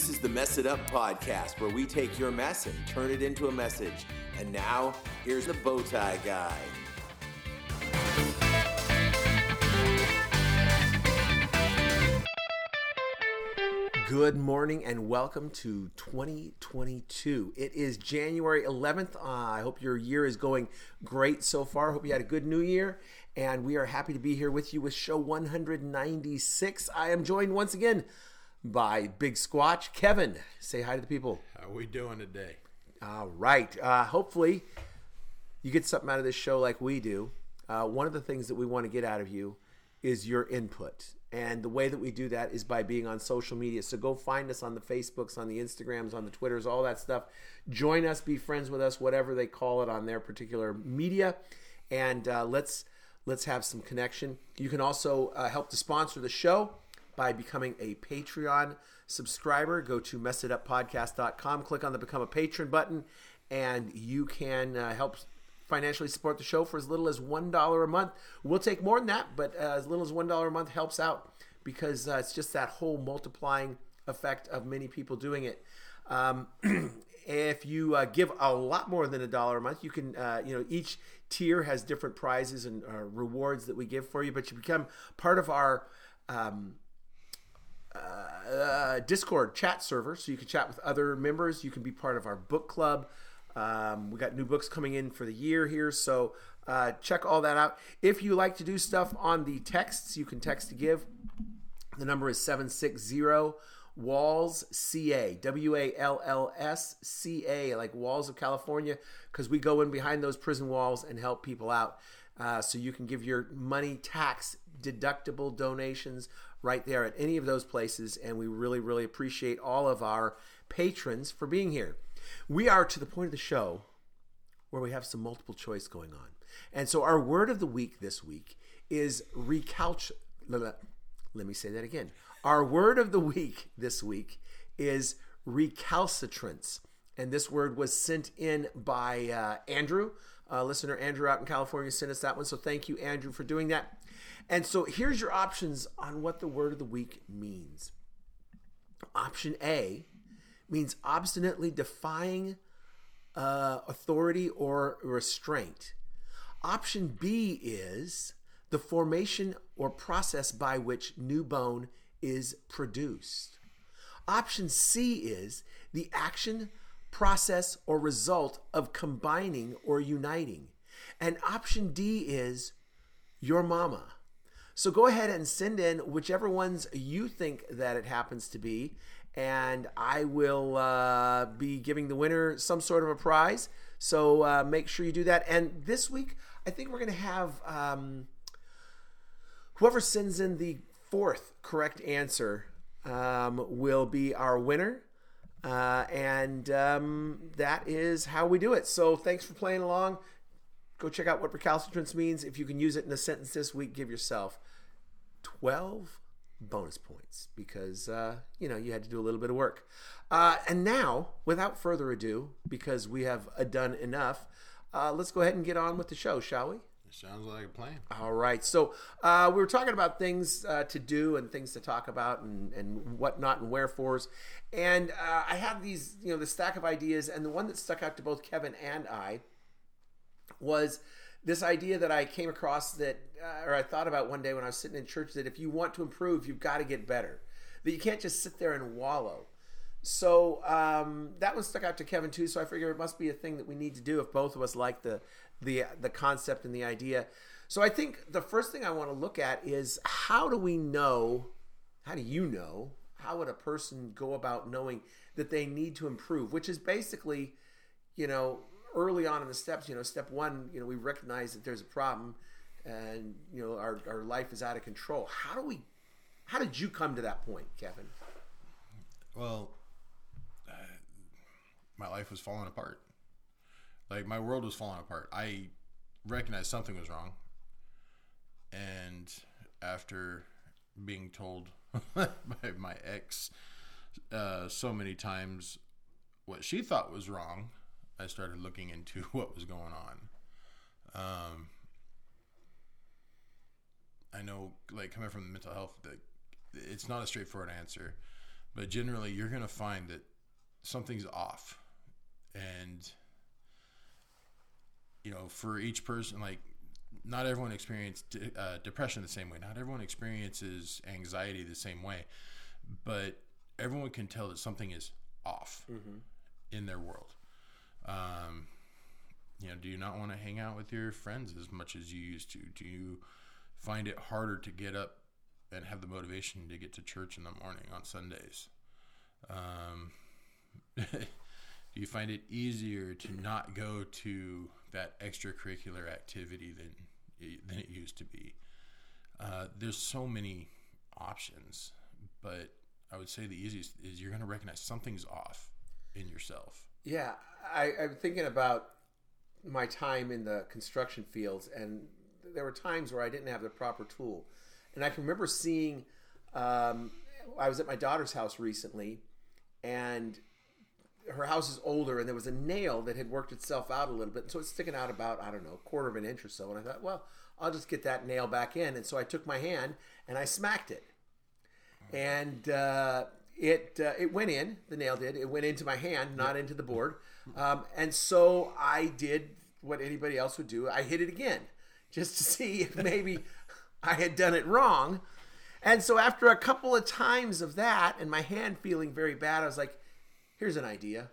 This is the Mess It Up podcast where we take your mess and turn it into a message. And now, here's the Bowtie Guy. Good morning and welcome to 2022. It is January 11th. Uh, I hope your year is going great so far. Hope you had a good new year. And we are happy to be here with you with show 196. I am joined once again by Big Squatch. Kevin, say hi to the people. How are we doing today? All right. Uh, hopefully, you get something out of this show like we do. Uh, one of the things that we want to get out of you is your input. And the way that we do that is by being on social media. So go find us on the Facebooks, on the Instagrams, on the Twitters, all that stuff. Join us, be friends with us, whatever they call it on their particular media, and uh, let's let's have some connection. You can also uh, help to sponsor the show by becoming a Patreon subscriber. Go to messituppodcast.com, click on the Become a Patron button, and you can uh, help financially support the show for as little as $1 a month. We'll take more than that, but uh, as little as $1 a month helps out because uh, it's just that whole multiplying effect of many people doing it. Um, if you uh, give a lot more than a dollar a month, you can, uh, you know, each tier has different prizes and uh, rewards that we give for you, but you become part of our. Um, uh, Discord chat server, so you can chat with other members. You can be part of our book club. Um, we got new books coming in for the year here, so uh, check all that out. If you like to do stuff on the texts, you can text to give. The number is 760 Walls CA, W A L L S C A, like Walls of California, because we go in behind those prison walls and help people out. Uh, so you can give your money tax deductible donations right there at any of those places. And we really, really appreciate all of our patrons for being here. We are to the point of the show where we have some multiple choice going on. And so our word of the week this week is recalc. Let me say that again. Our word of the week this week is recalcitrance. And this word was sent in by uh, Andrew, uh, listener Andrew out in California sent us that one. So thank you, Andrew, for doing that. And so here's your options on what the word of the week means. Option A means obstinately defying uh, authority or restraint. Option B is the formation or process by which new bone is produced. Option C is the action, process, or result of combining or uniting. And option D is your mama. So go ahead and send in whichever ones you think that it happens to be, and I will uh, be giving the winner some sort of a prize. So uh, make sure you do that. And this week, I think we're going to have um, whoever sends in the fourth correct answer um, will be our winner. Uh, and um, that is how we do it. So thanks for playing along. Go check out what recalcitrance means. If you can use it in a sentence this week, give yourself 12 bonus points because, uh, you know, you had to do a little bit of work. Uh, and now, without further ado, because we have uh, done enough, uh, let's go ahead and get on with the show, shall we? Sounds like a plan. All right. So uh, we were talking about things uh, to do and things to talk about and, and whatnot and wherefores. And uh, I had these, you know, the stack of ideas. And the one that stuck out to both Kevin and I was this idea that I came across that, uh, or I thought about one day when I was sitting in church that if you want to improve, you've got to get better. That you can't just sit there and wallow. So um, that one stuck out to Kevin too. So I figure it must be a thing that we need to do if both of us like the the the concept and the idea. So I think the first thing I want to look at is how do we know? How do you know? How would a person go about knowing that they need to improve? Which is basically, you know, early on in the steps. You know, step one, you know, we recognize that there's a problem, and you know, our our life is out of control. How do we? How did you come to that point, Kevin? Well, uh, my life was falling apart. Like my world was falling apart. I recognized something was wrong. And after being told by my ex uh, so many times what she thought was wrong, I started looking into what was going on. Um, I know, like coming from the mental health, that it's not a straightforward answer, but generally you're going to find that something's off and you know for each person like not everyone experiences uh, depression the same way not everyone experiences anxiety the same way but everyone can tell that something is off mm-hmm. in their world um, you know do you not want to hang out with your friends as much as you used to do you find it harder to get up and have the motivation to get to church in the morning on sundays um, do you find it easier to not go to that extracurricular activity than than it used to be? Uh, there's so many options, but I would say the easiest is you're going to recognize something's off in yourself. Yeah, I, I'm thinking about my time in the construction fields, and there were times where I didn't have the proper tool, and I can remember seeing. Um, I was at my daughter's house recently, and her house is older and there was a nail that had worked itself out a little bit so it's sticking out about i don't know a quarter of an inch or so. And i thought well i'll just get that nail back in. And so i took my hand and i smacked it. And uh, it uh, it went in the nail did it went into my hand not into the board um, and so i did what anybody else would do i hit it again just to see if maybe i had done it wrong and so after a couple of times of that and my hand feeling very bad i was like here's an idea.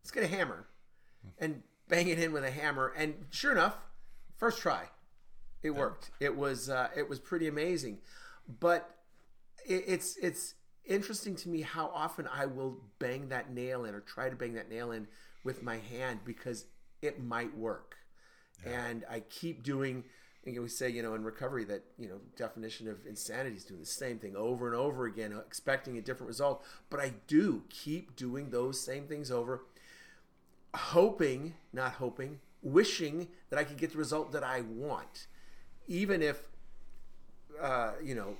Let's get a hammer and bang it in with a hammer. And sure enough, first try, it worked. It was uh, it was pretty amazing. But it, it's it's interesting to me how often I will bang that nail in or try to bang that nail in with my hand because it might work. Yeah. And I keep doing and we say, you know, in recovery that, you know, definition of insanity is doing the same thing over and over again, expecting a different result. But I do keep doing those same things over, hoping, not hoping, wishing that I could get the result that I want. Even if, uh, you know,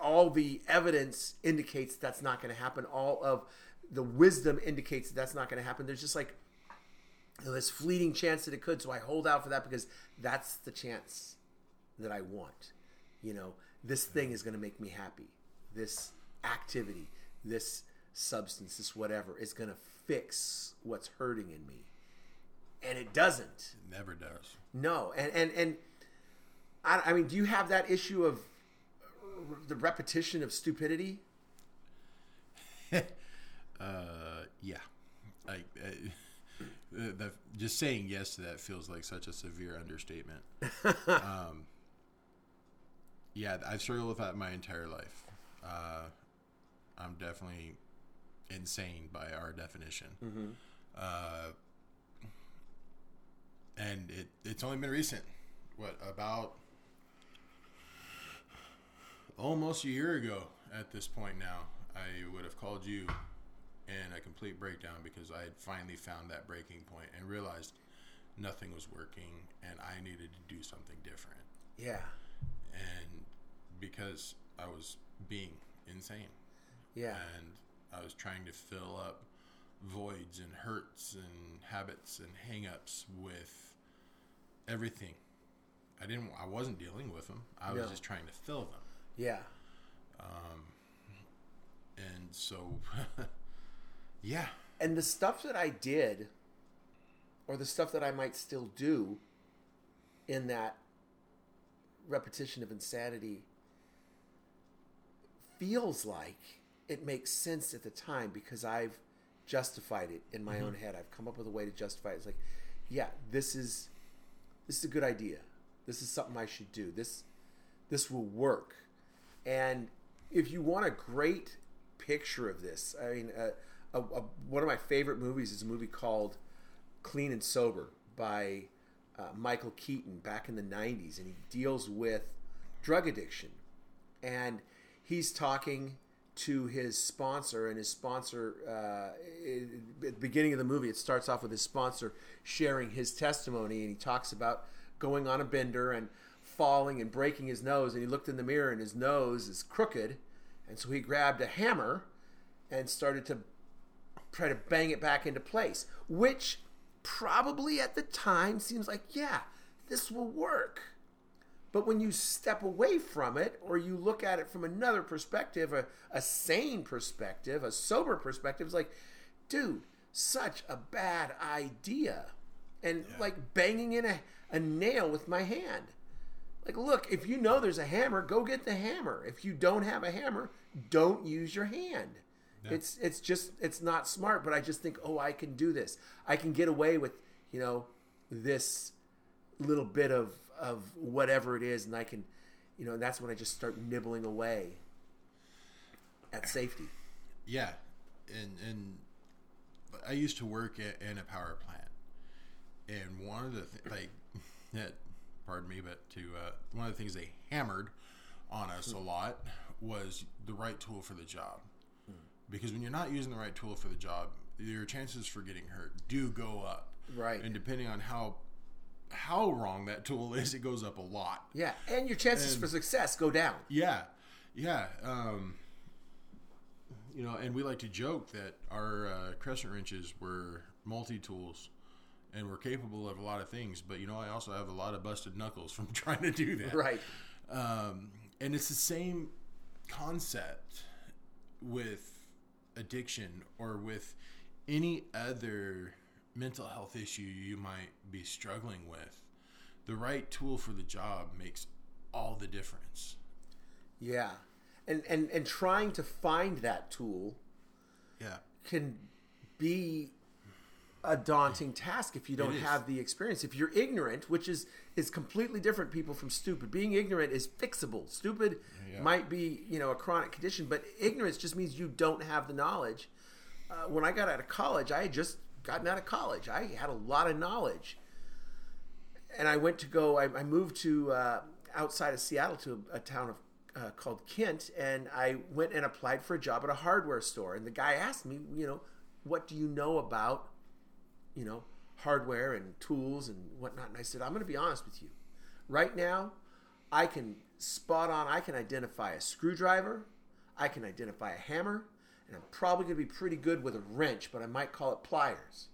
all the evidence indicates that's not going to happen. All of the wisdom indicates that that's not going to happen. There's just like, you know, this fleeting chance that it could. So I hold out for that because that's the chance that I want. You know, this thing is going to make me happy. This activity, this substance, this whatever is going to fix what's hurting in me. And it doesn't. It never does. No. And, and, and I, I mean, do you have that issue of the repetition of stupidity? uh, yeah. I, I uh, the, just saying yes to that feels like such a severe understatement. um, yeah, I've struggled with that my entire life. Uh, I'm definitely insane by our definition. Mm-hmm. Uh, and it, it's only been recent. What, about almost a year ago at this point now, I would have called you in a complete breakdown because I had finally found that breaking point and realized nothing was working and I needed to do something different. Yeah. And because I was being insane. Yeah. And I was trying to fill up voids and hurts and habits and hangups with everything. I didn't I wasn't dealing with them. I was no. just trying to fill them. Yeah. Um and so Yeah. And the stuff that I did, or the stuff that I might still do in that repetition of insanity, feels like it makes sense at the time because I've justified it in my mm-hmm. own head. I've come up with a way to justify it. It's like, yeah, this is this is a good idea. This is something I should do. This this will work. And if you want a great picture of this, I mean, uh, a, a, one of my favorite movies is a movie called Clean and Sober by uh, Michael Keaton back in the 90s, and he deals with drug addiction. And he's talking to his sponsor, and his sponsor, uh, at the beginning of the movie, it starts off with his sponsor sharing his testimony, and he talks about going on a bender and falling and breaking his nose, and he looked in the mirror, and his nose is crooked, and so he grabbed a hammer and started to try to bang it back into place, which probably at the time seems like, yeah, this will work. But when you step away from it or you look at it from another perspective, a, a sane perspective, a sober perspective, it's like, dude, such a bad idea. And like banging in a, a nail with my hand. Like, look, if you know there's a hammer, go get the hammer. If you don't have a hammer, don't use your hand. It's it's just it's not smart, but I just think, oh, I can do this. I can get away with, you know, this little bit of of whatever it is, and I can, you know, and that's when I just start nibbling away at safety. Yeah, and and I used to work at, in a power plant, and one of the th- like, that, pardon me, but to uh, one of the things they hammered on us a lot was the right tool for the job, because when you're not using the right tool for the job, your chances for getting hurt do go up. Right. and depending on how how wrong that tool is, it goes up a lot. Yeah, and your chances And- for success go down. Yeah, yeah. Um, you know, and we like to joke that our uh, crescent wrenches were multi tools, and we're capable of a lot of things. But you know, I also have a lot of busted knuckles from trying to do that. Right. Um, and it's the same concept with addiction or with any other mental health issue you might be struggling with. The right tool for the job makes all the difference. Yeah. And and and trying to find that tool Yeah. can be a daunting task if you don't have the experience. If you're ignorant, which is is completely different people from stupid. Being ignorant is fixable. Stupid Yeah. might be, you know, a chronic condition, but ignorance just means you don't have the knowledge. Uh, when I got out of college, I had just gotten out of college. I had a lot of knowledge. And I went to go, I, I moved to uh, outside of Seattle to a, a town of uh, called Kent, and I went and applied for a job at a hardware store. And the guy asked me, you know, what do you know about, you know, hardware and tools and whatnot? And I said, I'm going to be honest with you. Right now, I can spot on, I can identify a screwdriver, I can identify a hammer, and I'm probably going to be pretty good with a wrench, but I might call it pliers.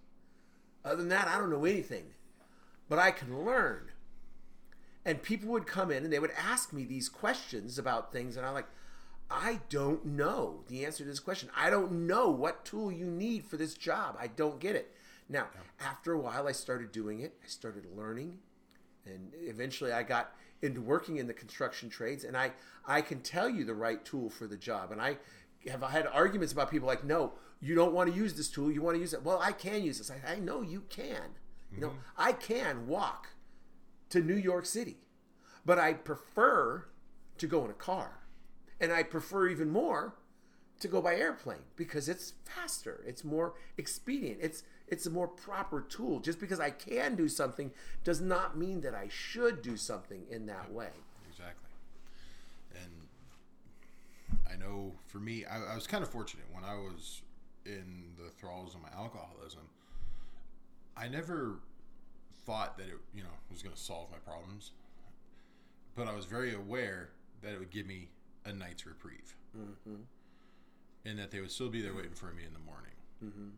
Other than that, I don't know anything, but I can learn. And people would come in and they would ask me these questions about things, and I'm like, I don't know the answer to this question. I don't know what tool you need for this job. I don't get it. Now, after a while, I started doing it. I started learning, and eventually, I got into working in the construction trades. And I, I can tell you the right tool for the job. And I have had arguments about people like, no, you don't want to use this tool. You want to use it. Well, I can use this. I, I know you can. You know, mm-hmm. I can walk to New York City, but I prefer to go in a car, and I prefer even more to go by airplane because it's faster, it's more expedient, it's it's a more proper tool. Just because I can do something does not mean that I should do something in that way. Exactly. And I know for me, I, I was kind of fortunate when I was in the thralls of my alcoholism. I never thought that it, you know, was going to solve my problems, but I was very aware that it would give me a night's reprieve, mm-hmm. and that they would still be there waiting for me in the morning. Mm-hmm.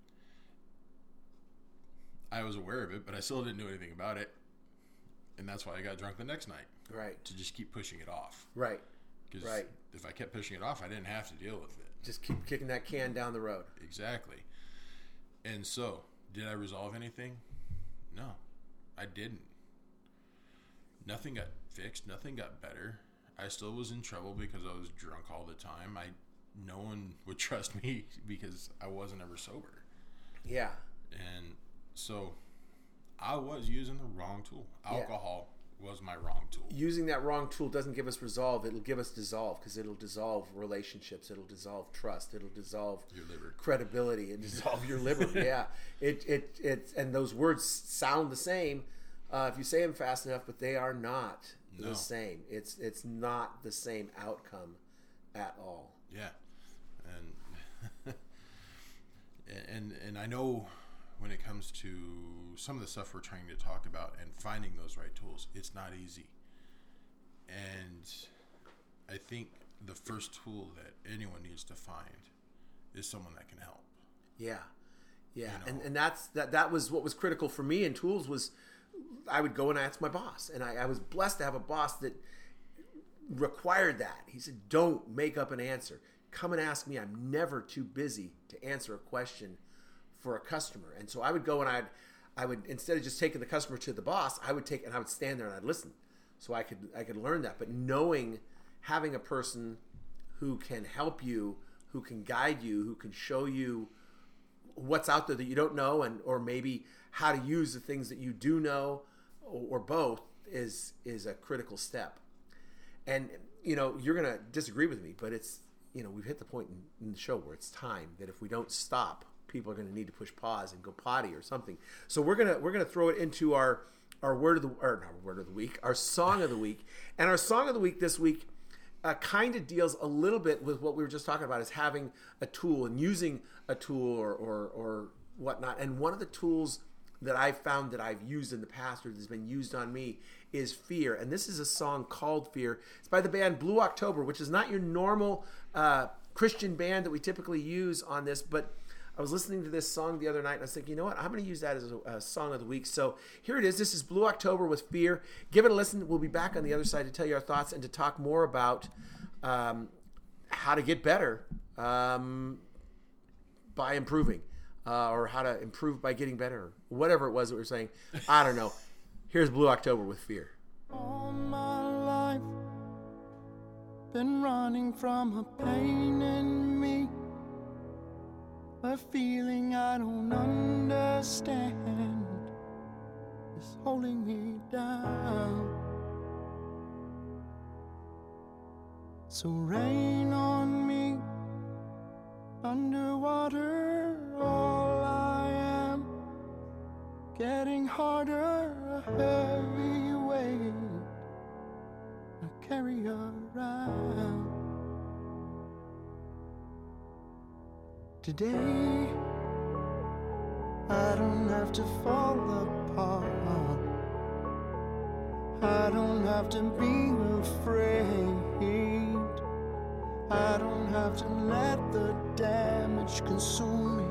I was aware of it, but I still didn't do anything about it, and that's why I got drunk the next night Right, to just keep pushing it off. right. Because Right. if I kept pushing it off, I didn't have to deal with it. Just keep kicking that can down the road. Exactly. And so, did I resolve anything? No, I didn't. Nothing got fixed. Nothing got better. I still was in trouble because I was drunk all the time. I, no one would trust me because I wasn't ever sober. Yeah, And so, I was using the wrong tool. Alcohol was my wrong tool. using that wrong tool doesn't give us resolve. It'll give us dissolve because it'll dissolve relationships. It'll dissolve trust. It'll dissolve Your liver. credibility and dissolve your liver. yeah, it it it and those words sound the same uh, if you say them fast enough, but they are not No. the same. It's it's not the same outcome at all. Yeah, and and and I know when it comes to some of the stuff we're trying to talk about and finding those right tools, it's not easy. And I think the first tool that anyone needs to find is someone that can help. Yeah, yeah, You and know. and that's that. That was what was critical for me in tools was I would go and ask my boss, and I, I was blessed to have a boss that required that. He said, "Don't make up an answer. Come and ask me. I'm never too busy to answer a question for a customer." And so I would go and I'd I would instead of just taking the customer to the boss, I would take and I would stand there and I'd listen, so I could I could learn that. But knowing having a person who can help you, who can guide you, who can show you what's out there that you don't know, and or maybe how to use the things that you do know, or, or both, is is a critical step. And you know you're gonna disagree with me, but it's you know we've hit the point in, in the show where it's time that if we don't stop, people are going to need to push pause and go potty or something. So we're gonna we're gonna throw it into our our word of the or not word of the week, our song of the week, and our song of the week this week uh, kind of deals a little bit with what we were just talking about is having a tool and using a tool or, or, or whatnot. And one of the tools that I've found that I've used in the past or that's been used on me is Fear. And this is a song called Fear. It's by the band Blue October, which is not your normal uh, Christian band that we typically use on this, but I was listening to this song the other night and I was thinking, you know what? I'm going to use that as a, a, song of the week. So here it is. This is Blue October with Fear. Give it a listen. We'll be back on the other side to tell you our thoughts and to talk more about um, how to get better um, by improving uh, or how to improve by getting better. Whatever it was that we were saying. I don't know. Here's Blue October with Fear. All my life, been running from a pain in me a feeling I don't understand is holding me down. So rain on me, underwater, all I am. Getting harder, a heavy weight I carry around. Today, I don't have to fall apart. I don't have to be afraid. I don't have to let the damage consume me.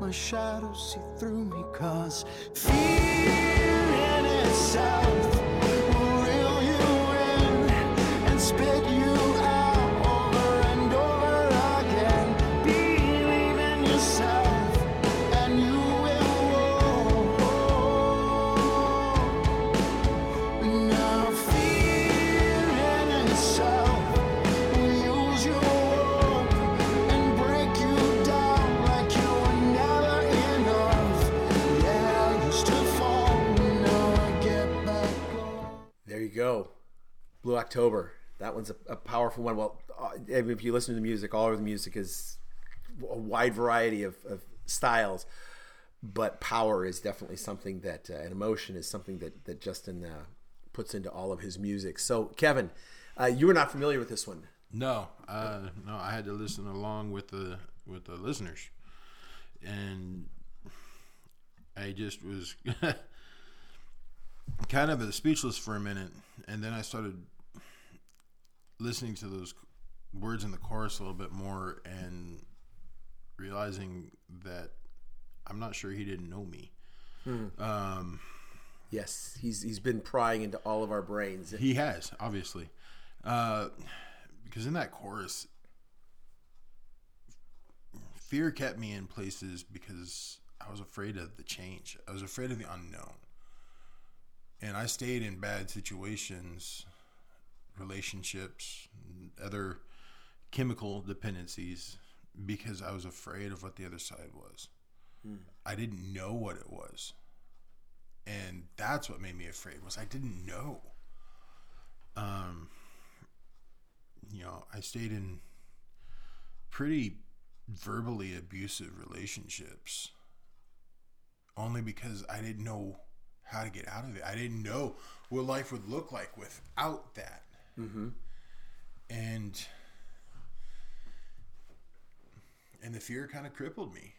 My shadow see through me, cause fear in itself Blue October. That one's a, a powerful one. Well, uh, if you listen to the music, all of the music is a wide variety of, of styles, but power is definitely something that, uh, and emotion is something that, that Justin uh, puts into all of his music. So, Kevin, uh, you were not familiar with this one. No, uh, no, I had to listen along with the with the listeners, and I just was kind of speechless for a minute, and then I started listening to those words in the chorus a little bit more, and realizing that I'm not sure he didn't know me. Um, Yes, he's he's been prying into all of our brains. He has, obviously. Uh, because in that chorus, fear kept me in places because I was afraid of the change. I was afraid of the unknown. And I stayed in bad situations, relationships, other chemical dependencies because I was afraid of what the other side was. I didn't know what it was. And that's what made me afraid was I didn't know. Um you know, I stayed in pretty verbally abusive relationships only because I didn't know how to get out of it. I didn't know what life would look like without that. Mm-hmm. And and the fear kind of crippled me.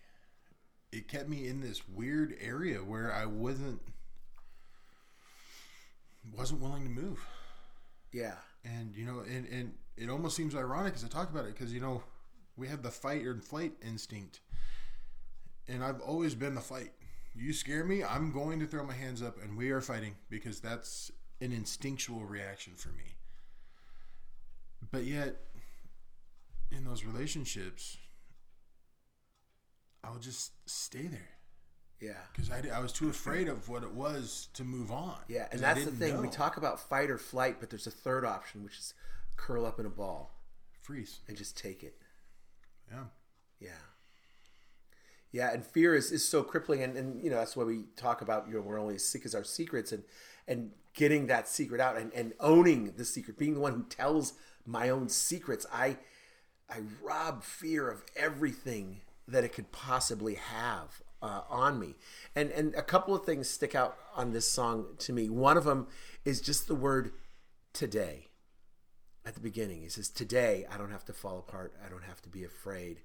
It kept me in this weird area where I wasn't wasn't willing to move Yeah, and you know and, and it almost seems ironic as i talk about it because you know we have the fight or flight instinct and i've always been the fight You scare me, I'm going to throw my hands up and we are fighting because that's an instinctual reaction for me. But yet, in those relationships, i would just stay there Yeah. because I, I was too afraid of what it was to move on. Yeah, and that's the thing. We talk about fight or flight, but there's a third option, which is curl up in a ball freeze. and just take it. Yeah, Yeah. Yeah, and fear is, is so crippling and, and you know, that's why we talk about, you know, we're only as sick as our secrets and and getting that secret out and, and owning the secret, being the one who tells my own secrets. I I rob fear of everything that it could possibly have uh, on me. And and a couple of things stick out on this song to me. One of them is just the word today. At the beginning, he says, "Today I don't have to fall apart. I don't have to be afraid."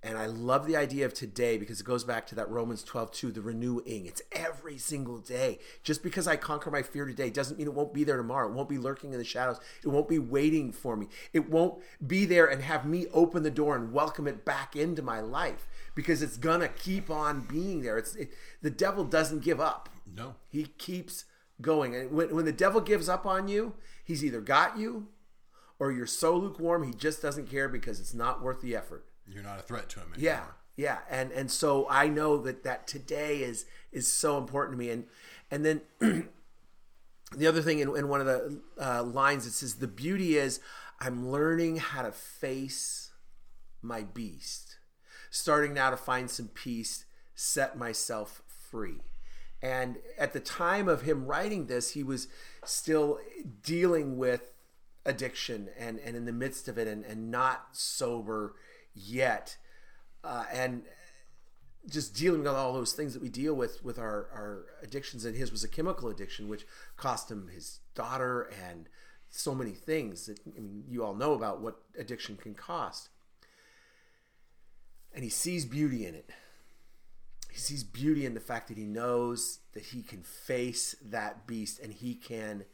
And I love the idea of today because it goes back to that Romans 12, 2, the renewing. It's every single day. Just because I conquer my fear today doesn't mean it won't be there tomorrow. It won't be lurking in the shadows. It won't be waiting for me. It won't be there and have me open the door and welcome it back into my life because it's going to keep on being there. It's it, The devil doesn't give up. no, He keeps going. And when, when the devil gives up on you, he's either got you or you're so lukewarm he just doesn't care because it's not worth the effort. You're not a threat to him. Anymore. Yeah, yeah, and and so I know that that today is is so important to me, and and then the other thing in, in one of the uh, lines it says the beauty is I'm learning how to face my beast, starting now to find some peace, set myself free. And at the time of him writing this, he was still dealing with addiction and, and in the midst of it and, and not sober yet. Uh, and just dealing with all those things that we deal with with our, our addictions and his was a chemical addiction which cost him his daughter and so many things that I mean you all know about what addiction can cost and he sees beauty in it he sees beauty in the fact that he knows that he can face that beast and he can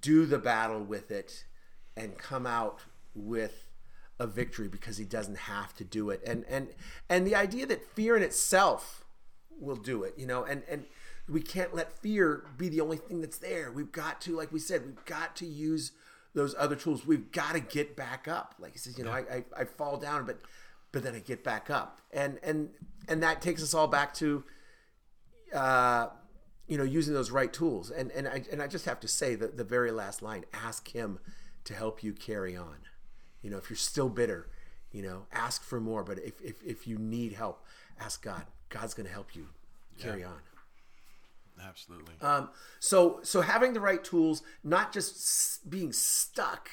do the battle with it and come out with a victory because he doesn't have to do it. And and and the idea that fear in itself will do it you know and and we can't let fear be the only thing that's there. We've got to like we said we've got to use those other tools. We've got to get back up. Like he says you know I, I i fall down but but then i get back up. And and and that takes us all back to uh you know using those right tools. And and i and i just have to say that the very last line ask him to help you carry on you know if you're still bitter you know ask for more but if if, if you need help ask god god's going to help you carry on absolutely. um, so so having the right tools, not just s- being stuck,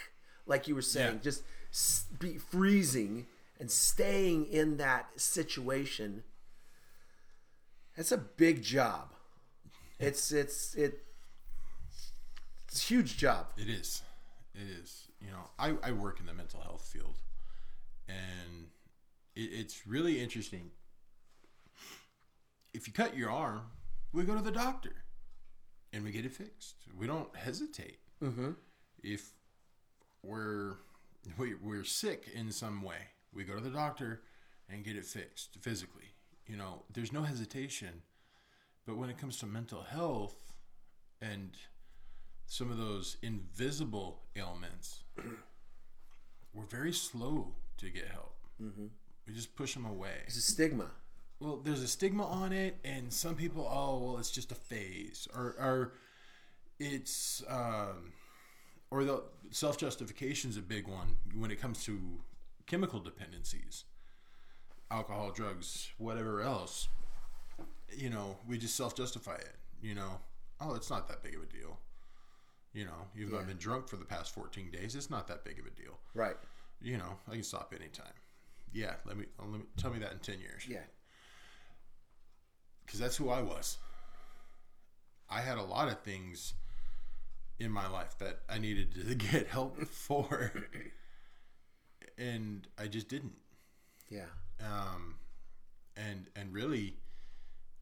like you were saying, Yeah. just s- be freezing and staying in that situation. That's a big job. It's it's it. It's a huge job. It is. It is. You know, I, I work in the mental health field, and it, it's really interesting. If you cut your arm, we go to the doctor, and we get it fixed. We don't hesitate. Mm-hmm. If we're we, we're sick in some way, we go to the doctor and get it fixed physically. You know, there's no hesitation. But when it comes to mental health and some of those invisible ailments, we're very slow to get help. Mm-hmm. We just push them away. It's a stigma. Well, there's a stigma on it, and some people, oh, well, it's just a phase, or, or it's, um, or the self justification is a big one when it comes to chemical dependencies, alcohol, drugs, whatever else. You know, we just self justify it. You know, oh, it's not that big of a deal. You know, even though I've been drunk for the past 14 days, it's not that big of a deal. Right. You know, I can stop anytime. Yeah, let me, let me tell me that in 10 years Yeah. because that's who I was. I had a lot of things in my life that I needed to get help for, and I just didn't. Yeah. Um, and and really,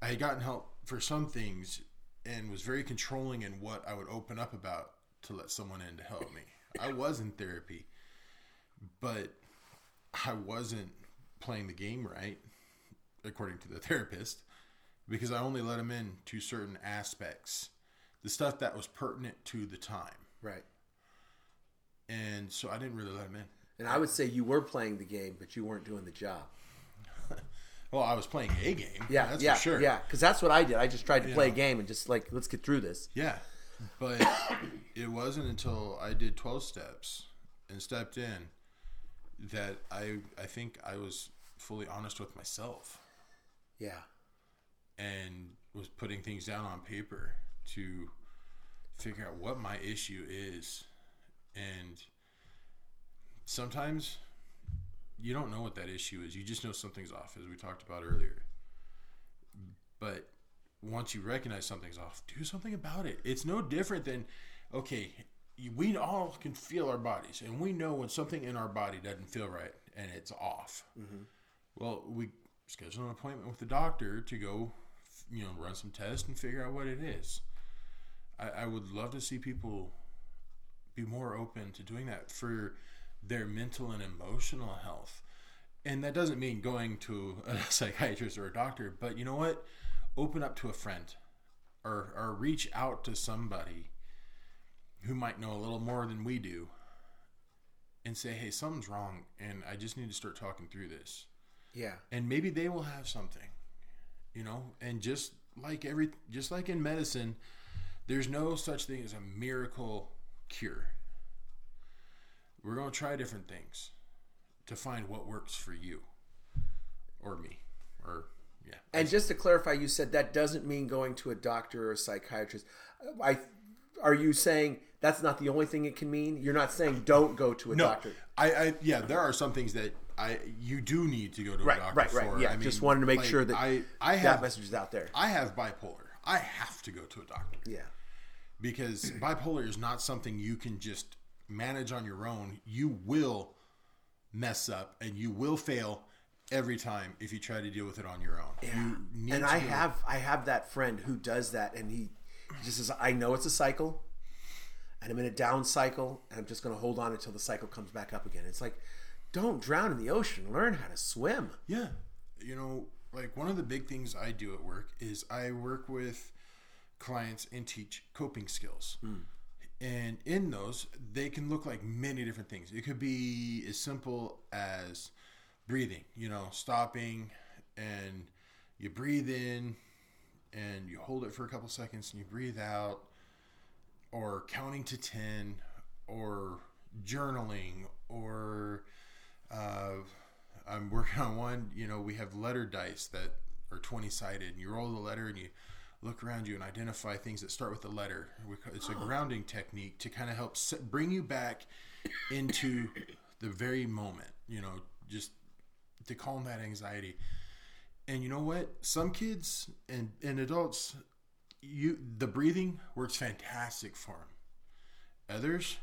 I had gotten help for some things, and was very controlling in what I would open up about to let someone in to help me. I was in therapy, but I wasn't playing the game right, according to the therapist because I only let them in to certain aspects, the stuff that was pertinent to the time, Right. and so I didn't really let them in. And I would say you were playing the game, but you weren't doing the job. Well, I was playing a game. Yeah, that's yeah, for sure. yeah. Because that's what I did. I just tried to play a game and just like let's get through this. Yeah, but it wasn't until I did twelve steps and stepped in that I I think I was fully honest with myself Yeah. and was putting things down on paper to figure out what my issue is and sometimes you don't know what that issue is. You just know something's off as we talked about earlier. But once you recognize something's off do something about it. It's no different than okay we all can feel our bodies and we know when something in our body doesn't feel right and it's off. Mm-hmm. Well we schedule an appointment with the doctor to go you know run some tests and figure out what it is. I, I would love to see people be more open to doing that for their mental and emotional health. And that doesn't mean going to a psychiatrist or a doctor but you know what? Open up to a friend or, or reach out to somebody who might know a little more than we do and say hey something's wrong and i just need to start talking through this. Yeah. and maybe they will have something you know? And just like every just like in medicine there's no such thing as a miracle cure we're going to try different things to find what works for you or me or yeah And just to clarify, you said that doesn't mean going to a doctor or a psychiatrist. I are you saying that's not the only thing it can mean? You're not saying don't go to a no doctor. I, I yeah there are some things that i you do need to go to Right, a doctor right, right. for Yeah, I mean, just wanted to make like, sure that i i that have message is out there. i have bipolar i have to go to a doctor Yeah. because bipolar is not something you can just manage on your own. You will mess up and you will fail every time if you try to deal with it on your own. You need and I have I have that friend who does that, and he just says, "I know it's a cycle, and I'm in a down cycle, and I'm just going to hold on until the cycle comes back up again." It's like, don't drown in the ocean. Learn how to swim. Yeah. You know, like one of the big things I do at work is I work with clients and teach coping skills. Hmm. And in those, they can look like many different things. It could be as simple as breathing, you know, stopping and you breathe in and you hold it for a couple seconds and you breathe out, or counting to 10, or journaling, or uh, I'm working on one. You know, we have letter dice that are 20 sided, and you roll the letter and you look around you and identify things that start with the letter. It's a grounding technique to kind of help set, bring you back into the very moment, you know, just to calm that anxiety. And you know what? Some kids and, and adults, you the breathing works fantastic for them. Others,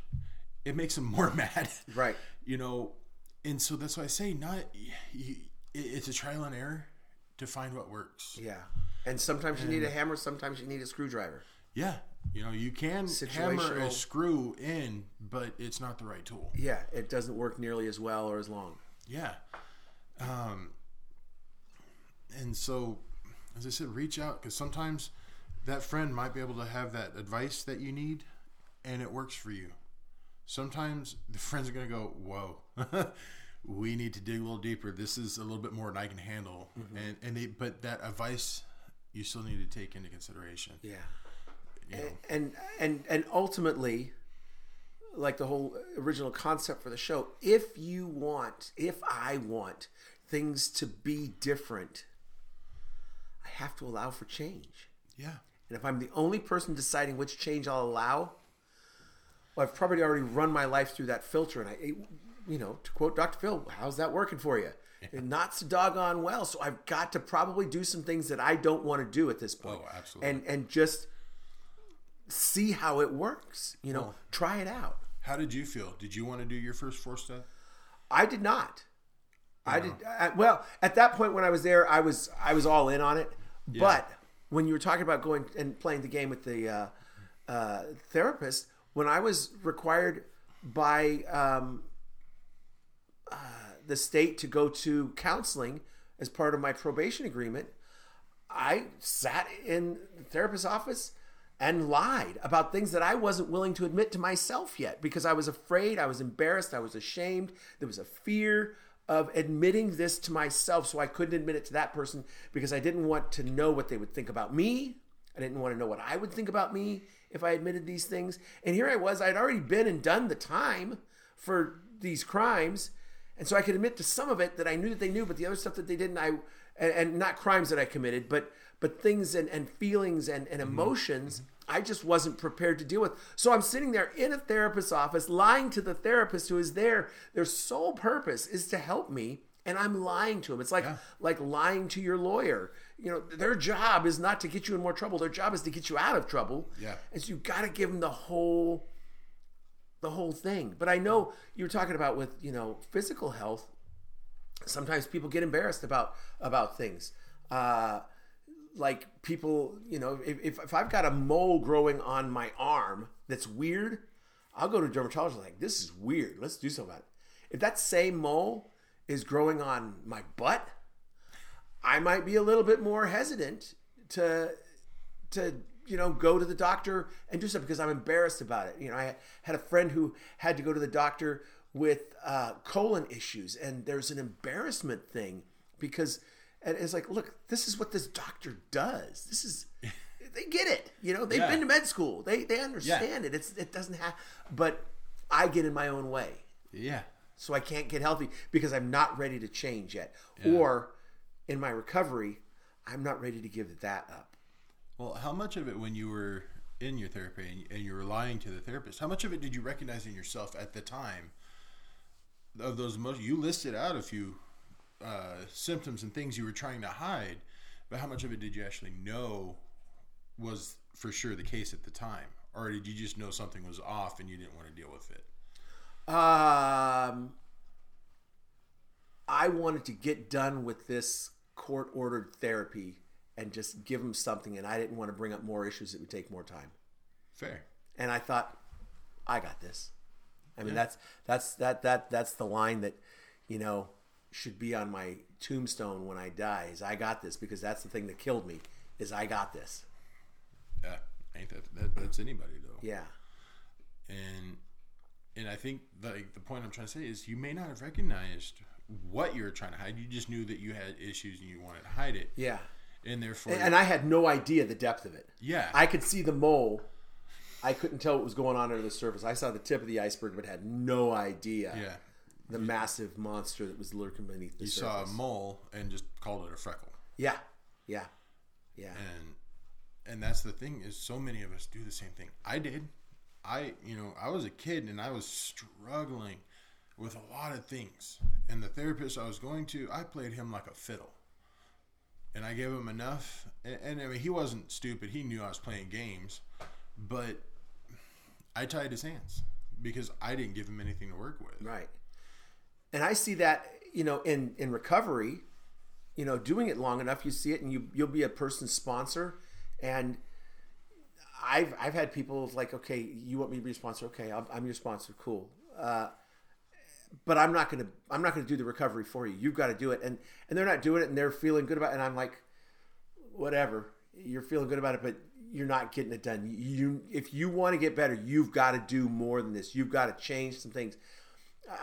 it makes them more mad Right. you know and so that's why i say not you, it's a trial and error to find what works Yeah. And sometimes you need a hammer. Sometimes you need a screwdriver. yeah you know you can hammer a screw in but it's not the right tool Yeah, it doesn't work nearly as well or as long. yeah um and so as i said reach out because sometimes that friend might be able to have that advice that you need and it works for you sometimes the friends are going to go whoa we need to dig a little deeper. This is a little bit more than i can handle. Mm-hmm. And and they but that advice you still need to take into consideration. Yeah. you know? and and and ultimately like the whole original concept for the show if you want if i want things to be different i have to allow for change. Yeah. And if i'm the only person deciding which change i'll allow well, i've probably already run my life through that filter and i you know to quote dr phil how's that working for you? And not so doggone well. So i've got to probably do some things that i don't want to do at this point. Oh, absolutely. and and just see how it works you know Well- try it out. how did you feel? Did you want to do your first four step? I did not. I did I, well at that point when i was there i was i was all in on it. But when you were talking about going and playing the game with the uh, uh, therapist when i was required by um, the state to go to counseling as part of my probation agreement I sat in the therapist's office and lied about things that I wasn't willing to admit to myself yet because I was afraid, I was embarrassed, I was ashamed. There was a fear of admitting this to myself, so I couldn't admit it to that person because I didn't want to know what they would think about me. I didn't want to know what I would think about me if I admitted these things. And here I was, I'd already been and done the time for these crimes. And so I could admit to some of it that I knew that they knew, but the other stuff that they didn't, I and, and not crimes that I committed, but but things and, and feelings and, and mm-hmm. emotions I just wasn't prepared to deal with. So I'm sitting there in a therapist's office, lying to the therapist who is there. Their sole purpose is to help me, and I'm lying to him. It's like like lying to your lawyer. You know, their job is not to get you in more trouble. Their job is to get you out of trouble. Yeah. And so you got to give them the whole the whole thing. But I know you were talking about with, you know, physical health. Sometimes people get embarrassed about about things. Uh like people, you know, if, if, I've got a mole growing on my arm that's weird, I'll go to a dermatologist like, this is weird. Let's do something about it. If that same mole is growing on my butt, I might be a little bit more hesitant to to you know go to the doctor and do stuff because I'm embarrassed about it. You know, I had a friend who had to go to the doctor with uh, colon issues, and there's an embarrassment thing because and it's like, look, this is what this doctor does. This is they get it. You know, they've Yeah. been to med school. They they understand it. It's it doesn't have, but I get in my own way Yeah. so I can't get healthy because I'm not ready to change yet. Or in my recovery, I'm not ready to give that up. Well, how much of it when you were in your therapy and, and you were lying to the therapist, how much of it did you recognize in yourself at the time of those emotions? You listed out a few uh, symptoms and things you were trying to hide, but how much of it did you actually know was for sure the case at the time? Or did you just know something was off and you didn't want to deal with it? Um, I wanted to get done with this court ordered therapy and just give them something, and I didn't want to bring up more issues that would take more time. Fair. and I thought, I got this. I mean, that's that's that that that's the line that, you know, should be on my tombstone when I die. Is I got this because that's the thing that killed me. Is I got this. Yeah. Ain't that, that that's anybody though. Yeah. and and I think like the point I'm trying to say is you may not have recognized what you were trying to hide. You just knew that you had issues and you wanted to hide it, Yeah. And therefore, And, and I had no idea the depth of it. yeah, I could see the mole. I couldn't tell what was going on under the surface. I saw the tip of the iceberg, but had no idea yeah. the massive monster that was lurking beneath the You surface. saw a mole and just called it a freckle, yeah, yeah, yeah. and and that's the thing is so many of us do the same thing. I did. I you know I was a kid and I was struggling with a lot of things, and the therapist I was going to, I played him like a fiddle. And I gave him enough. And, and I mean, he wasn't stupid. He knew I was playing games, but I tied his hands because I didn't give him anything to work with. Right. And I see that, you know, in in recovery, you know, doing it long enough, you see it, and you you'll be a person's sponsor, and I've I've had people like, okay, you want me to be a sponsor? Okay, I'm, I'm your sponsor. Cool. Uh, but I'm not gonna I'm not gonna do the recovery for you. You've got to do it, and and they're not doing it, and they're feeling good about it, and I'm like, whatever. You're feeling good about it, but you're not getting it done. You if you want to get better, you've got to do more than this. You've got to change some things.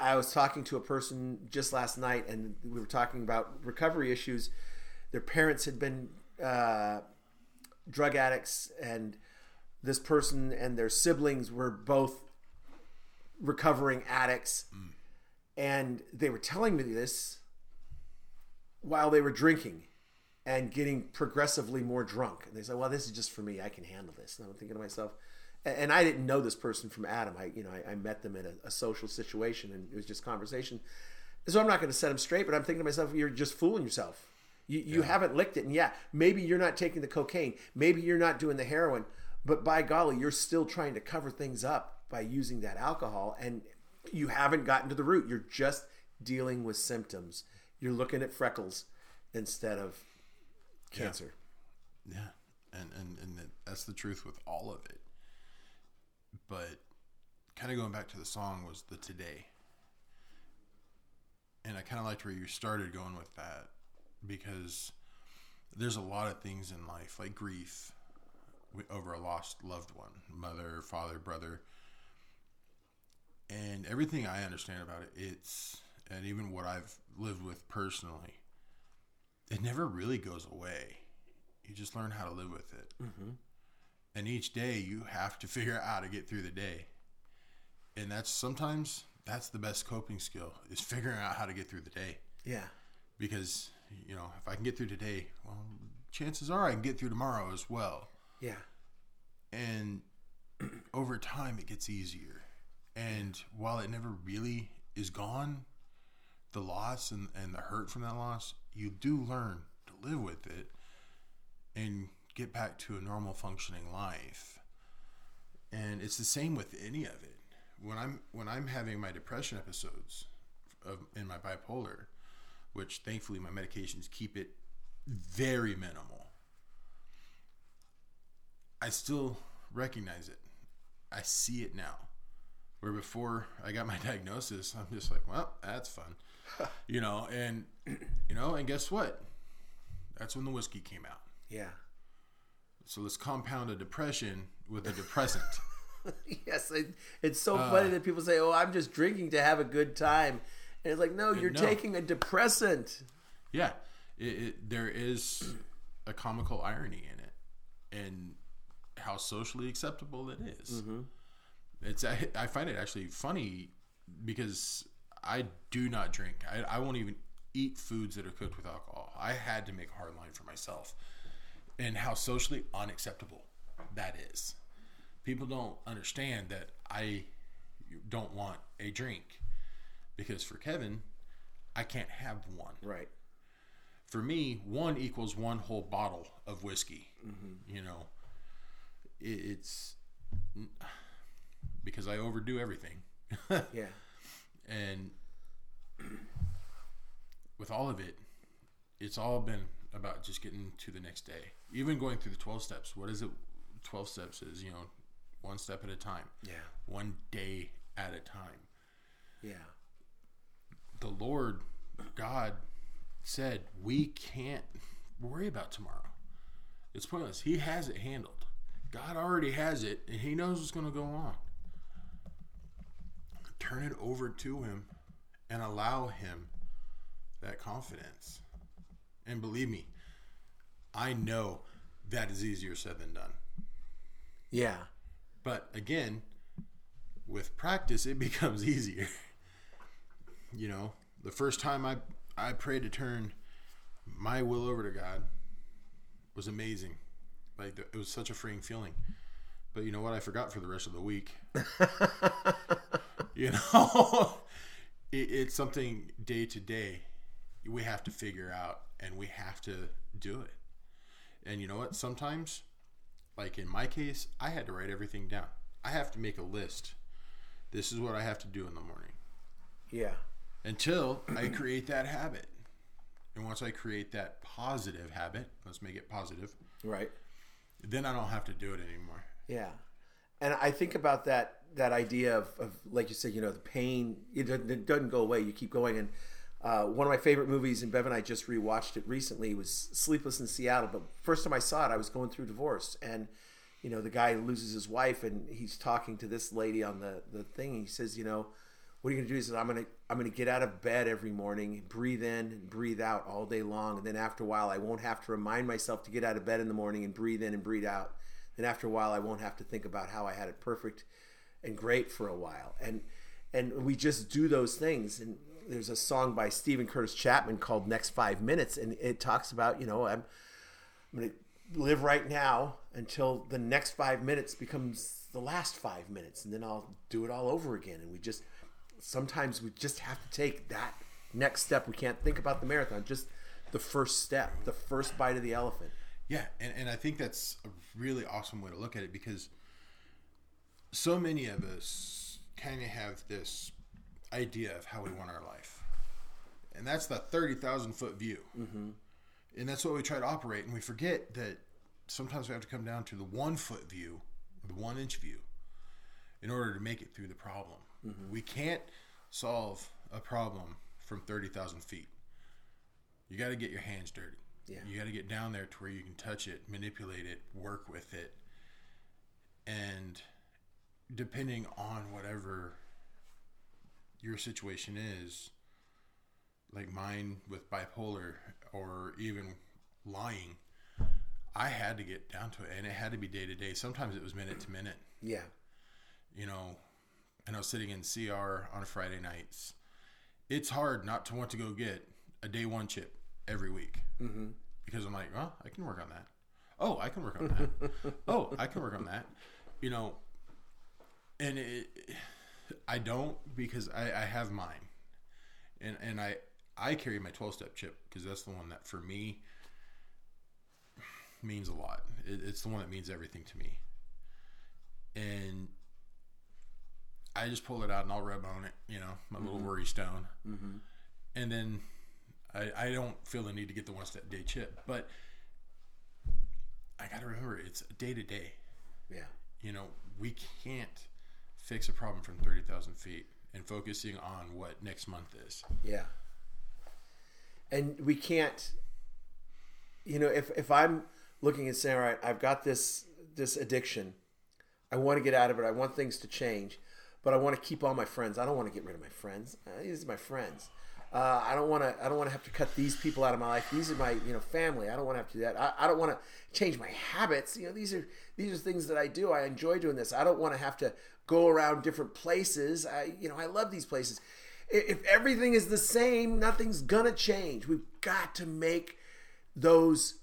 I was talking to a person just last night, and we were talking about recovery issues. Their parents had been uh, drug addicts, and this person and their siblings were both recovering addicts. And they were telling me this while they were drinking and getting progressively more drunk. And they said, "Well, this is just for me. I can handle this." And I'm thinking to myself, and I didn't know this person from Adam. I, you know, I, I met them in a, a social situation, and it was just conversation. So I'm not going to set them straight, but I'm thinking to myself, "You're just fooling yourself. You you haven't licked it, and yeah, maybe you're not taking the cocaine, maybe you're not doing the heroin, but by golly, you're still trying to cover things up by using that alcohol, and you haven't gotten to the root. You're just dealing with symptoms. You're looking at freckles instead of cancer." Yeah, and and and that's the truth with all of it. But kind of going back to the song was the today, and I kind of liked where you started going with that because there's a lot of things in life like grief over a lost loved one, mother, father, brother, and everything I understand about it. It's and even what I've lived with personally, it never really goes away. You just learn how to live with it, mm-hmm. and each day you have to figure out how to get through the day, and that's sometimes that's the best coping skill is figuring out how to get through the day Yeah. because you know if I can get through today, well, chances are I can get through tomorrow as well. Yeah. And over time, it gets easier. And while it never really is gone, the loss and, and the hurt from that loss, you do learn to live with it and get back to a normal functioning life. And it's the same with any of it. When I'm when I'm having my depression episodes of in my bipolar, which thankfully my medications keep it very minimal. I still recognize it. I see it now. Where before I got my diagnosis, I'm just like, well, that's fun. you know, and you know, and guess what? That's when the whiskey came out. Yeah. So let's compound a depression with a depressant. yes, it, it's so Uh. funny that people say, "Oh, I'm just drinking to have a good time," and it's like, no, you're no. taking a depressant. yeah, it, it, there is a comical irony in it, and how socially acceptable it is. It's I, I find it actually funny because I do not drink. I, I won't even eat foods that are cooked with alcohol. I had to make a hard line for myself, and how socially unacceptable that is. People don't understand that I don't want a drink because for Kevin, I can't have one Right. for me, one equals one whole bottle of whiskey. Mm-hmm. You know, it, it's because I overdo everything, Yeah. and with all of it, it's all been about just getting to the next day. Even going through the twelve steps. What is it? Twelve steps is you know, one step at a time, Yeah. one day at a time. Yeah. the Lord God said we can't worry about tomorrow. It's pointless. He has it handled. God already has it, and He knows what's going to go on. Turn it over to Him and allow Him that confidence. And believe me, I know that is easier said than done. Yeah. But again, with practice, it becomes easier. you know, the first time I I prayed to turn my will over to God was amazing. Like it was such a freeing feeling. But you know what? I forgot for the rest of the week. you know, it, it's something day to day we have to figure out, and we have to do it. And you know what? Sometimes like in my case, I had to write everything down. I have to make a list. This is what I have to do in the morning Yeah. until I create that habit. And once I create that positive habit, let's make it positive, Right. then I don't have to do it anymore. Yeah, and I think about that that idea of, of like you said, you know, the pain it doesn't, it doesn't go away. You keep going, and uh, one of my favorite movies, and Bev and I just rewatched it recently, was Sleepless in Seattle. But first time I saw it, I was going through divorce, and you know, the guy loses his wife, and he's talking to this lady on the the thing. He says, you know. What are you gonna do? He says, I'm gonna I'm gonna get out of bed every morning, breathe in and breathe out all day long, and then after a while, I won't have to remind myself to get out of bed in the morning and breathe in and breathe out. Then after a while, I won't have to think about how I had it perfect and great for a while. And and we just do those things. And there's a song by Steven Curtis Chapman called "Next Five Minutes," and it talks about you know I'm I'm gonna live right now until the next five minutes becomes the last five minutes, and then I'll do it all over again. And we just sometimes we just have to take that next step. We can't think about the marathon, just the first step, the first bite of the elephant. Yeah, and, and I think that's a really awesome way to look at it because so many of us kind of have this idea of how we want our life. And that's the 30,000 foot view. Mm-hmm. And that's what we try to operate. And we forget that sometimes we have to come down to the one foot view, the one inch view, in order to make it through the problem. We can't solve a problem from 30,000 feet. You got to get your hands dirty. Yeah. You got to get down there to where you can touch it, manipulate it, work with it. And depending on whatever your situation is, like mine with bipolar or even lying, I had to get down to it and it had to be day to day. Sometimes it was minute to minute. Yeah. You know, and I was sitting in CR on Friday nights. It's hard not to want to go get a day one chip every week mm-hmm. because I'm like, well, I can work on that. Oh, I can work on that. oh, I can work on that. You know, and it, I don't because I, I have mine, and and I I carry my 12 step chip because that's the one that for me means a lot. It, it's the one that means everything to me, and I just pull it out and I'll rub on it, you know, my little worry stone, mm-hmm. and then I I don't feel the need to get the one step day chip, but I got to remember it's day to day. Yeah. You know, we can't fix a problem from 30,000 feet and focusing on what next month is. Yeah. And we can't, you know, if, if I'm looking and saying, all right, I've got this, this addiction, I want to get out of it. I want things to change, but I want to keep all my friends. I don't want to get rid of my friends. Uh, These are my friends. Uh, I don't want to. I don't want to have to cut these people out of my life. These are my, you know, family. I don't want to have to do that. I, I don't want to change my habits. You know, these are these are things that I do. I enjoy doing this. I don't want to have to go around different places. I, you know, I love these places. If everything is the same, nothing's gonna change. We've got to make those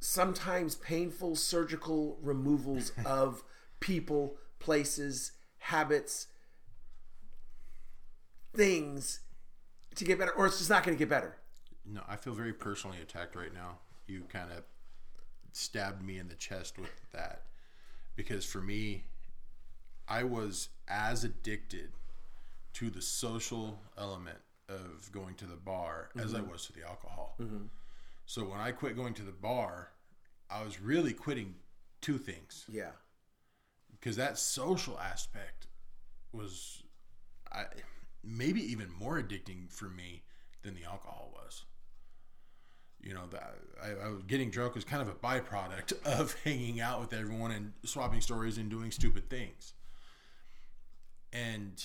sometimes painful surgical removals of people, places, habits, things to get better, or it's just not going to get better. No, I feel very personally attacked right now. You kind of stabbed me in the chest with that because for me, I was as addicted to the social element of going to the bar as I mm-hmm. was to the alcohol. Mm-hmm. So when I quit going to the bar, I was really quitting two things Yeah, because that social aspect was I maybe even more addicting for me than the alcohol was. You know, that I, I was getting drunk was kind of a byproduct of hanging out with everyone and swapping stories and doing stupid things. And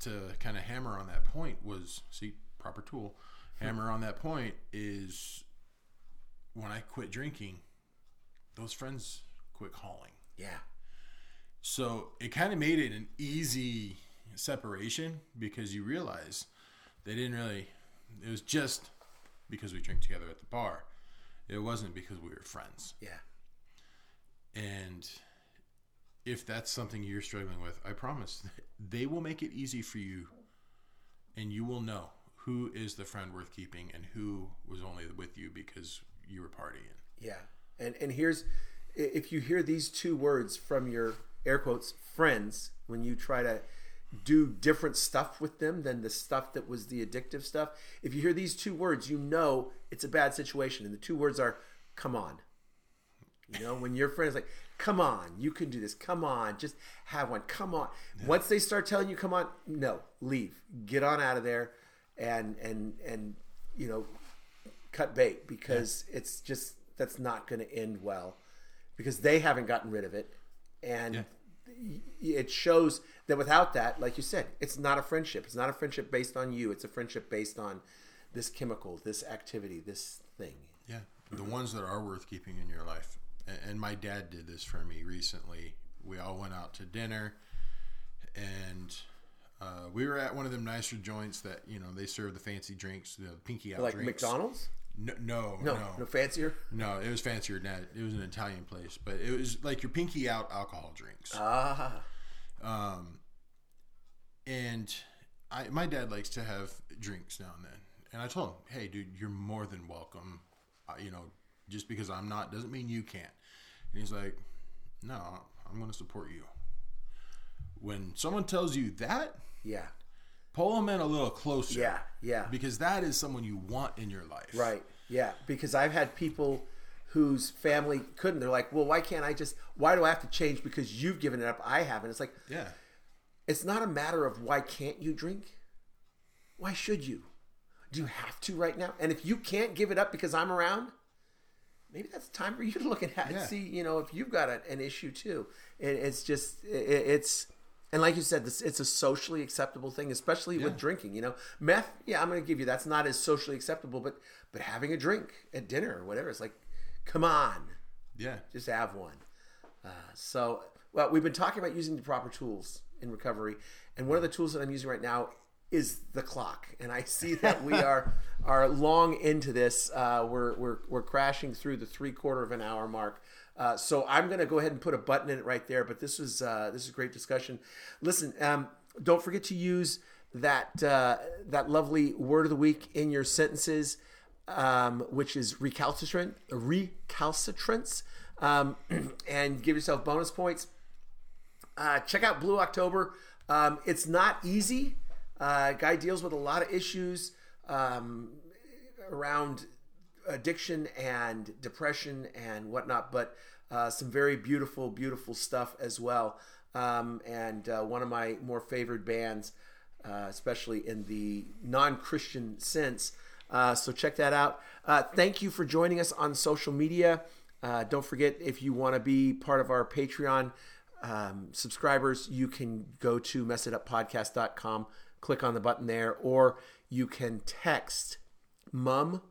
to kind of hammer on that point was see proper tool. Hammer on that point is when I quit drinking, those friends quit calling. yeah, So it kind of made it an easy separation because you realize they didn't really, it was just because we drink together at the bar. It wasn't because we were friends. yeah, And if that's something you're struggling with, I promise they will make it easy for you and you will know who is the friend worth keeping and who was only with you because you were partying. yeah. And and here's if you hear these two words from your air quotes friends when you try to do different stuff with them than the stuff that was the addictive stuff. If you hear these two words, you know it's a bad situation. And the two words are come on. You know, when your friend is like, come on, you can do this. Come on, just have one. Come on. Once they start telling you, come on, no, leave. Get on out of there and and and you know, cut bait because it's just that's not going to end well because they haven't gotten rid of it and Yeah. it shows that without that like you said it's not a friendship it's not a friendship based on you it's a friendship based on this chemical this activity this thing Yeah, the ones that are worth keeping in your life. And my dad did this for me recently. We all went out to dinner, and uh, we were at one of them nicer joints that you know they serve the fancy drinks, the pinky out like drinks. mcdonald's No, no, no no, no, fancier no. It was fancier than that. It was an Italian place, but it was like your pinky out alcohol drinks. ah Um, and I, my dad likes to have drinks now and then. And I told him, hey, dude, you're more than welcome. Uh, you know, just because I'm not doesn't mean you can't. And he's like, no, I'm going to support you. When someone tells you that, yeah pull them in a little closer. yeah yeah Because that is someone you want in your life. Right. Yeah. Because I've had people whose family couldn't. They're like, well, why can't I just, why do I have to change because you've given it up? I haven't. It's like, Yeah. It's not a matter of why can't you drink? Why should you? Do you have to right now? And if you can't give it up because I'm around, maybe that's time for you to look at that and see, you know, if you've got a, an issue too. It, it's just, it, it's, and like you said, this it's a socially acceptable thing, especially with drinking. You know, meth. Yeah, I'm going to give you that's not as socially acceptable, but but having a drink at dinner or whatever, it's like, come on, Yeah. just have one. Uh, so, well, we've been talking about using the proper tools in recovery, and one of the tools that I'm using right now is the clock. And I see that we are are long into this. Uh, we're we're we're crashing through the three quarter of an hour mark. Uh, so I'm going to go ahead and put a button in it right there. But this was uh, this is a great discussion. Listen, um, don't forget to use that uh, that lovely word of the week in your sentences um, which is recalcitrant, recalcitrance, um, and give yourself bonus points. Uh, check out Blue October. Um, it's not easy. Uh, guy deals with a lot of issues um, around addiction and depression and whatnot, but uh, some very beautiful, beautiful stuff as well. Um, and uh, one of my more favored bands, uh, especially in the non Christian sense. Uh, so check that out. Thank you for joining us on social media. Don't forget if you want to be part of our Patreon um, subscribers, you can go to messituppodcast.com, click on the button there, or you can text mum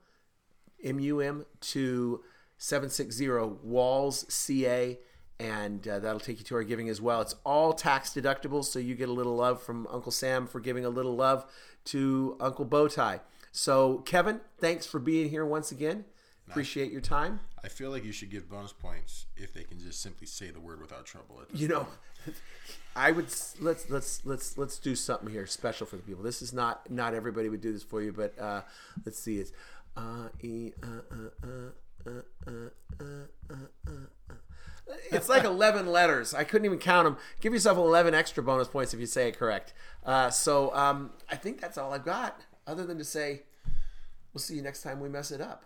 M-U-M to 760 Walls CA and uh, that'll take you to our giving as well. It's all tax deductible, so you get a little love from Uncle Sam for giving a little love to Uncle Bowtie. So, Kevin, thanks for being here once again. Appreciate your time. I feel like you should give bonus points if they can just simply say the word without trouble. you know, I would let's let's let's let's do something here special for the people. This is not not everybody would do this for you, but uh, let's see. It's uh, e, uh, uh, uh, uh, uh, uh, uh. uh, uh. It's like 11 letters. I couldn't even count them. Give yourself 11 extra bonus points if you say it correct. Uh, so um, I think that's all I've got, other than to say, we'll see you next time we mess it up.